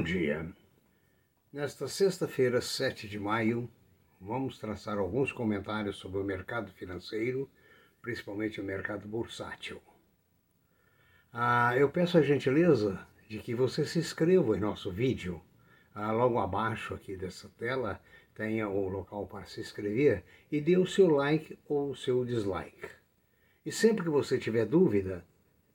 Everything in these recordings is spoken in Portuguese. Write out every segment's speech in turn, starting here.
Bom dia. Nesta sexta-feira, 7 de maio, vamos traçar alguns comentários sobre o mercado financeiro, principalmente o mercado bursátil. Ah, eu peço a gentileza de que você se inscreva em nosso vídeo. Ah, logo abaixo aqui dessa tela tenha o local para se inscrever e dê o seu like ou o seu dislike. E sempre que você tiver dúvida,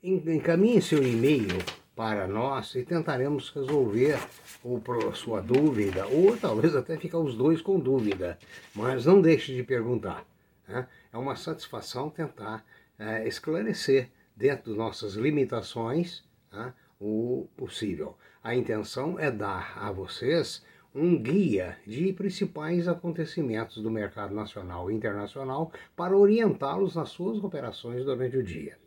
encaminhe seu e-mail para nós e tentaremos resolver a sua dúvida, ou talvez até ficar os dois com dúvida, mas não deixe de perguntar. Né? É uma satisfação tentar é, esclarecer, dentro de nossas limitações, né, o possível. A intenção é dar a vocês um guia de principais acontecimentos do mercado nacional e internacional para orientá-los nas suas operações durante o dia.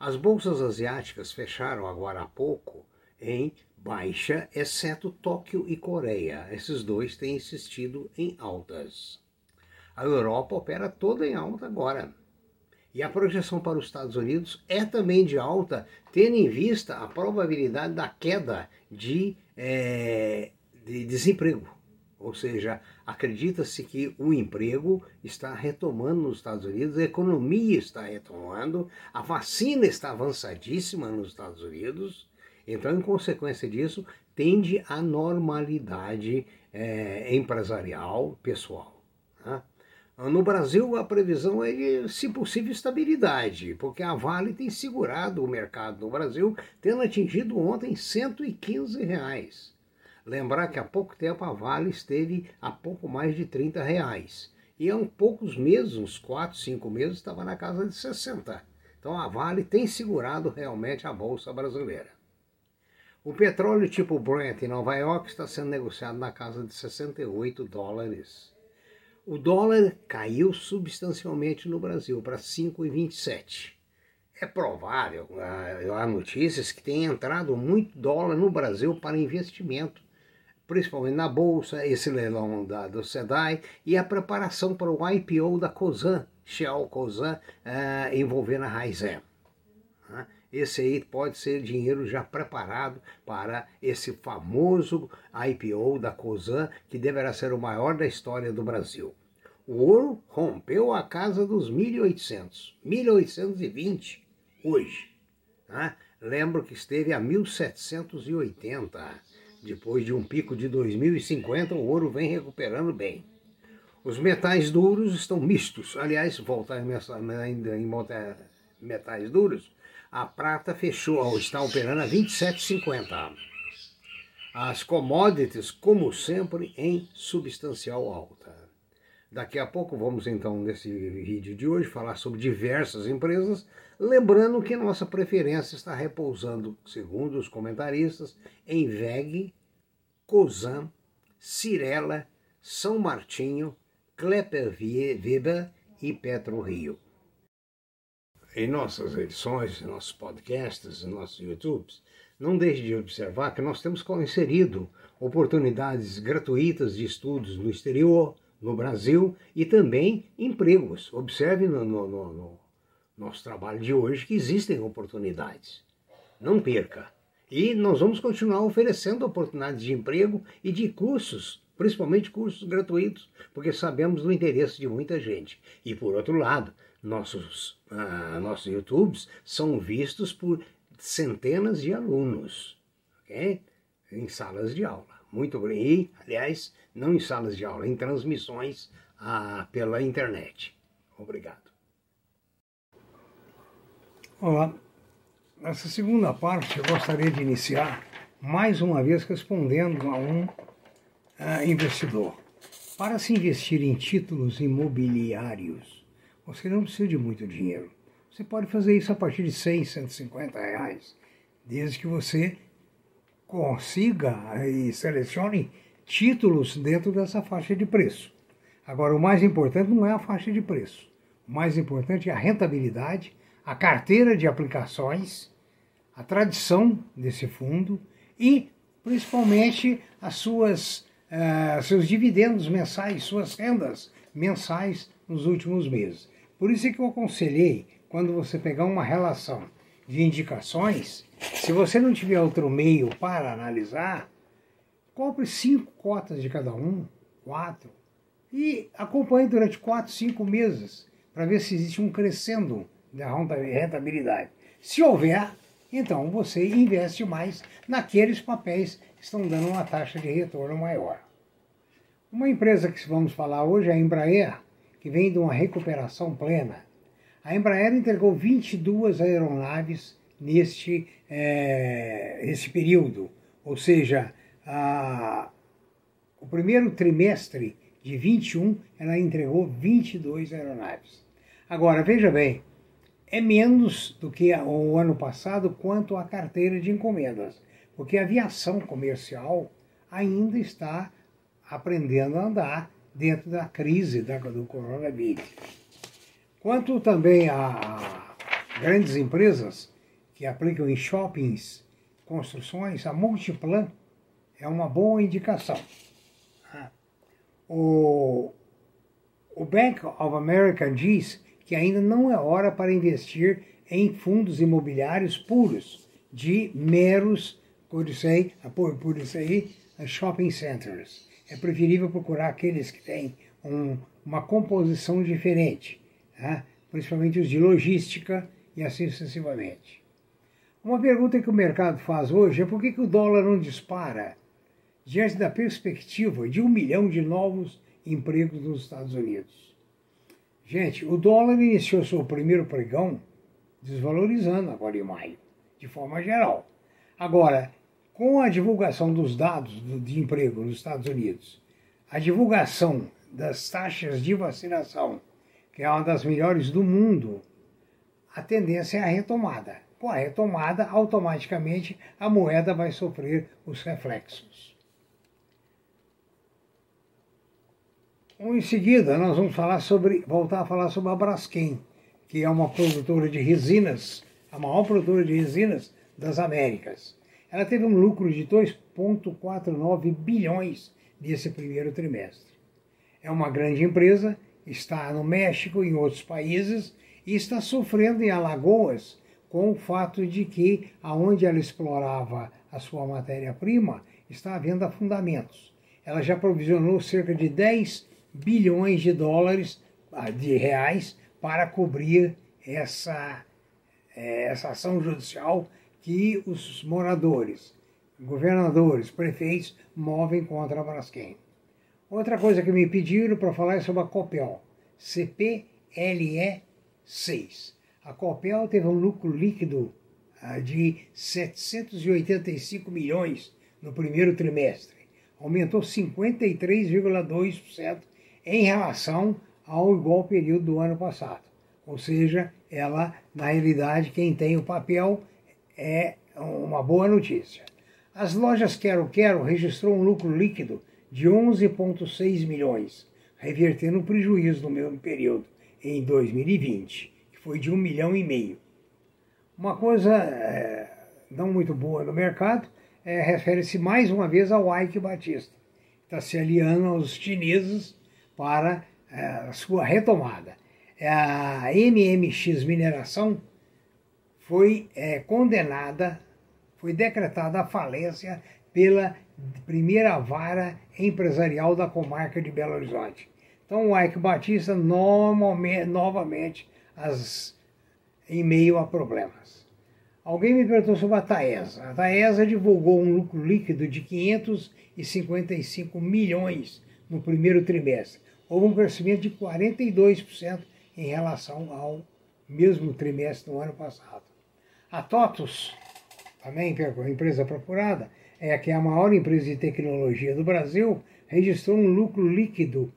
As bolsas asiáticas fecharam agora há pouco em baixa, exceto Tóquio e Coreia. Esses dois têm insistido em altas. A Europa opera toda em alta agora. E a projeção para os Estados Unidos é também de alta, tendo em vista a probabilidade da queda de, é, de desemprego. Ou seja, acredita-se que o emprego está retomando nos Estados Unidos, a economia está retomando, a vacina está avançadíssima nos Estados Unidos. Então, em consequência disso, tende a normalidade é, empresarial, pessoal. Né? No Brasil, a previsão é de, se possível, estabilidade, porque a Vale tem segurado o mercado no Brasil, tendo atingido ontem 115 reais. Lembrar que há pouco tempo a Vale esteve a pouco mais de 30 reais. E há poucos meses, uns 4, 5 meses, estava na casa de 60. Então a Vale tem segurado realmente a Bolsa Brasileira. O petróleo tipo Brent em Nova York está sendo negociado na casa de 68 dólares. O dólar caiu substancialmente no Brasil para 5,27. É provável, há notícias que tem entrado muito dólar no Brasil para investimento principalmente na Bolsa, esse leilão da, do SEDAI e a preparação para o IPO da COSAN, Shell COSAN, uh, envolvendo a Raizen. Uh, esse aí pode ser dinheiro já preparado para esse famoso IPO da COSAN, que deverá ser o maior da história do Brasil. O ouro rompeu a casa dos 1.800, 1.820 hoje. Né? Lembro que esteve a 1.780 depois de um pico de 2050, o ouro vem recuperando bem. Os metais duros estão mistos. Aliás, voltar ainda em metais duros, a prata fechou, está operando a 27,50. As commodities, como sempre, em substancial alta. Daqui a pouco vamos então, nesse vídeo de hoje, falar sobre diversas empresas, lembrando que nossa preferência está repousando, segundo os comentaristas, em VEG, Cosan, Cirela, São Martinho, Klepper Weber e Petro Rio. Em nossas edições, em nossos podcasts, em nossos YouTubes, não deixe de observar que nós temos inserido oportunidades gratuitas de estudos no exterior, no Brasil e também empregos. Observe no, no, no, no nosso trabalho de hoje que existem oportunidades. Não perca. E nós vamos continuar oferecendo oportunidades de emprego e de cursos, principalmente cursos gratuitos, porque sabemos do interesse de muita gente. E por outro lado, nossos, ah, nossos YouTubes são vistos por centenas de alunos, ok? Em salas de aula. Muito bem. E, aliás, não em salas de aula, em transmissões ah, pela internet. Obrigado. Olá. Nessa segunda parte, eu gostaria de iniciar mais uma vez respondendo a um uh, investidor. Para se investir em títulos imobiliários, você não precisa de muito dinheiro. Você pode fazer isso a partir de 100, 150 reais, desde que você consiga e selecione títulos dentro dessa faixa de preço. Agora, o mais importante não é a faixa de preço. O mais importante é a rentabilidade, a carteira de aplicações, a tradição desse fundo e, principalmente, as suas, uh, seus dividendos mensais, suas rendas mensais nos últimos meses. Por isso é que eu aconselhei, quando você pegar uma relação de indicações, se você não tiver outro meio para analisar, compre cinco cotas de cada um, quatro, e acompanhe durante quatro, cinco meses para ver se existe um crescendo da rentabilidade. Se houver, então você investe mais naqueles papéis que estão dando uma taxa de retorno maior. Uma empresa que vamos falar hoje é a Embraer, que vem de uma recuperação plena. A Embraer entregou 22 aeronaves neste, é, neste período, ou seja, a, o primeiro trimestre de 21 ela entregou 22 aeronaves. Agora, veja bem, é menos do que o ano passado quanto à carteira de encomendas, porque a aviação comercial ainda está aprendendo a andar dentro da crise do coronavírus. Quanto também a grandes empresas que aplicam em shoppings, construções, a Multiplan é uma boa indicação. O, o Bank of America diz que ainda não é hora para investir em fundos imobiliários puros, de meros, por isso aí, por isso aí shopping centers. É preferível procurar aqueles que têm um, uma composição diferente, né? principalmente os de logística e assim sucessivamente. Uma pergunta que o mercado faz hoje é por que, que o dólar não dispara diante da perspectiva de um milhão de novos empregos nos Estados Unidos? Gente, o dólar iniciou seu primeiro pregão desvalorizando agora em maio, de forma geral. Agora, com a divulgação dos dados de emprego nos Estados Unidos, a divulgação das taxas de vacinação, é uma das melhores do mundo, a tendência é a retomada. Com a retomada, automaticamente a moeda vai sofrer os reflexos. Em seguida, nós vamos falar sobre, voltar a falar sobre a Braskem, que é uma produtora de resinas, a maior produtora de resinas das Américas. Ela teve um lucro de 2,49 bilhões nesse primeiro trimestre. É uma grande empresa, está no México e em outros países e está sofrendo em Alagoas com o fato de que aonde ela explorava a sua matéria-prima está havendo afundamentos. Ela já provisionou cerca de 10 bilhões de dólares, ah, de reais, para cobrir essa, é, essa ação judicial que os moradores, governadores, prefeitos movem contra a Braskem. Outra coisa que me pediram para falar é sobre a Copel, CPLE 6. A Copel teve um lucro líquido ah, de 785 milhões no primeiro trimestre. Aumentou 53,2% em relação ao igual período do ano passado. Ou seja, ela, na realidade, quem tem o papel é uma boa notícia. As lojas Quero Quero registrou um lucro líquido de 11,6 milhões, revertendo o prejuízo no mesmo período, em 2020, que foi de 1 milhão e meio. Uma coisa é, não muito boa no mercado é, refere-se mais uma vez ao Ike Batista. Está se aliando aos chineses para é, a sua retomada. A MMX Mineração foi é, condenada, foi decretada a falência pela primeira vara empresarial da comarca de Belo Horizonte. Então o Ike Batista normalmente, novamente as, em meio a problemas. Alguém me perguntou sobre a Taesa. A Taesa divulgou um lucro líquido de 555 milhões no primeiro trimestre, houve um crescimento de 42% em relação ao mesmo trimestre do ano passado. A TOTUS, também empresa procurada, é a que é a maior empresa de tecnologia do Brasil, registrou um lucro líquido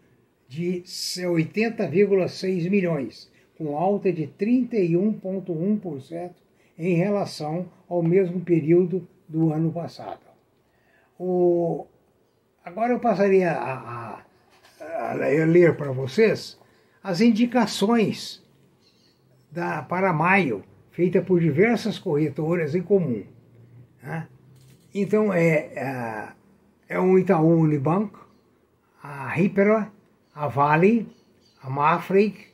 de 80,6 milhões, com alta de 31,1% em relação ao mesmo período do ano passado. O... Agora eu passaria a, a eu ler para vocês as indicações da, para maio, feita por diversas corretoras em comum. Né? Então, é, é, é o Itaú Unibanco, a Ripera, a Vale, a Mafreig,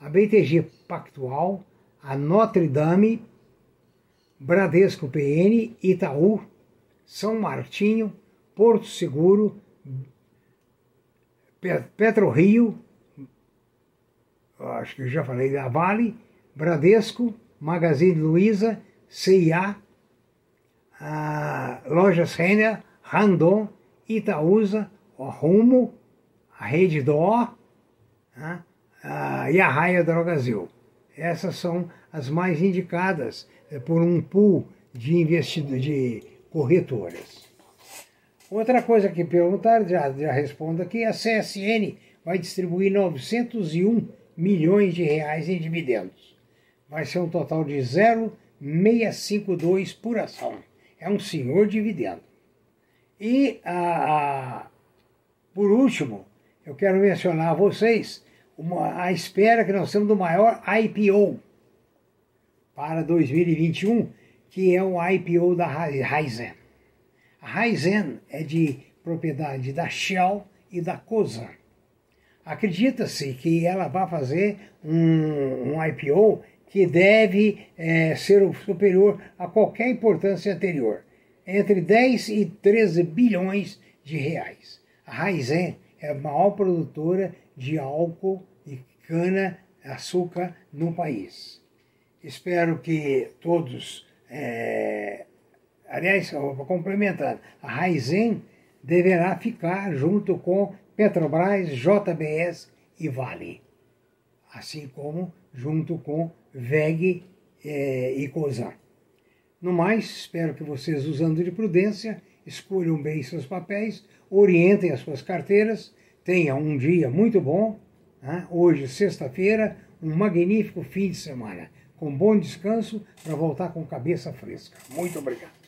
a BTG Pactual, a Notre Dame, Bradesco PN, Itaú, São Martinho, Porto Seguro, Petro Rio, acho que eu já falei da Vale, Bradesco, Magazine Luiza, CIA, Lojas Renner, Randon, Itaúsa, Rumo, a Rede Dó né, e a Raia Drogazil. Essas são as mais indicadas eh, por um pool de investidores, de corretoras. Outra coisa que perguntaram, já, já respondo aqui, a CSN vai distribuir 901 milhões de reais em dividendos. Vai ser um total de 0,652 por ação. É um senhor dividendo. E, por último, eu quero mencionar a vocês uma, a espera que nós temos do maior IPO para 2021, que é o IPO da Raizen. A Raizen é de propriedade da Shell e da Cosan. Acredita-se que ela vai fazer um, um IPO que deve é, ser superior a qualquer importância anterior, entre 10 e 13 bilhões de reais. A Raizen é a maior produtora de álcool e cana-açúcar no país. Espero que todos é, aliás, complementando, a Raizen deverá ficar junto com Petrobras, JBS e Vale, assim como junto com VEG é, e COSAN. No mais, espero que vocês, usando de prudência, escolham bem seus papéis, orientem as suas carteiras, tenham um dia muito bom. Né? Hoje, sexta-feira, um magnífico fim de semana com bom descanso para voltar com cabeça fresca. Muito obrigado.